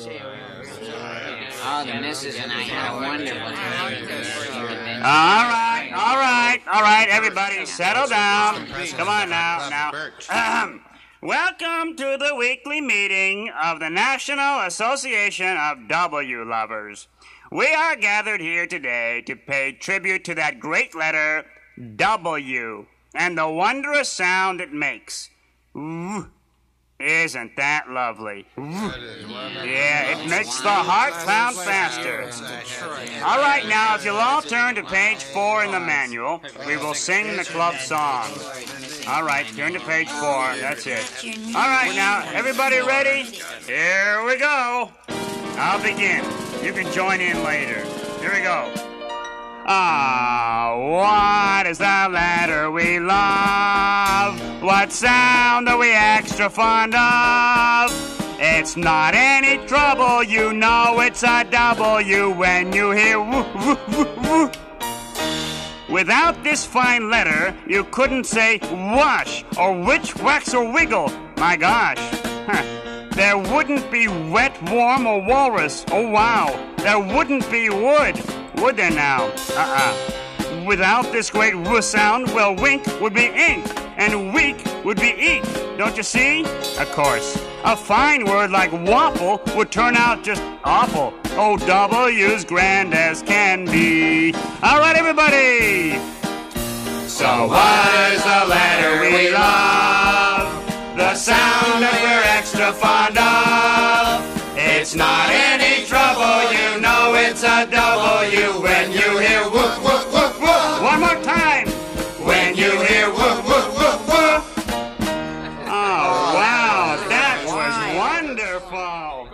Oh, the missus and I had a wonderful time. All right, all right, all right, everybody, settle down. Come on now, now. Ahem. Welcome to the weekly meeting of the National Association of W Lovers. We are gathered here today to pay tribute to that great letter W and the wondrous sound it makes. Ooh, isn't that lovely? Yeah, it makes the heart pound faster. All right, now, if you'll all turn to page four in the manual, we will sing the club song. All right, turn to page four. That's it. All right, now, everybody ready? Here we go. I'll begin. You can join in later. Here we go. Ah, what is the letter we love? What sound are we extra fond of? It's not any trouble, you know it's a W when you hear woo, woo, woo, woo. Without this fine letter, you couldn't say wash or witch, wax, or wiggle. My gosh. Huh. There wouldn't be wet, warm, or walrus. Oh, wow. There wouldn't be wood. Would there now? Uh-uh. Without this great w sound, well, wink would be ink, and weak would be eek. Don't you see? Of course. A fine word like waffle would turn out just awful. Oh, W's grand as can be. All right, everybody. So what is the letter we love? The sound that we're extra fond of. It's not any trouble, you know it's a W wonderful.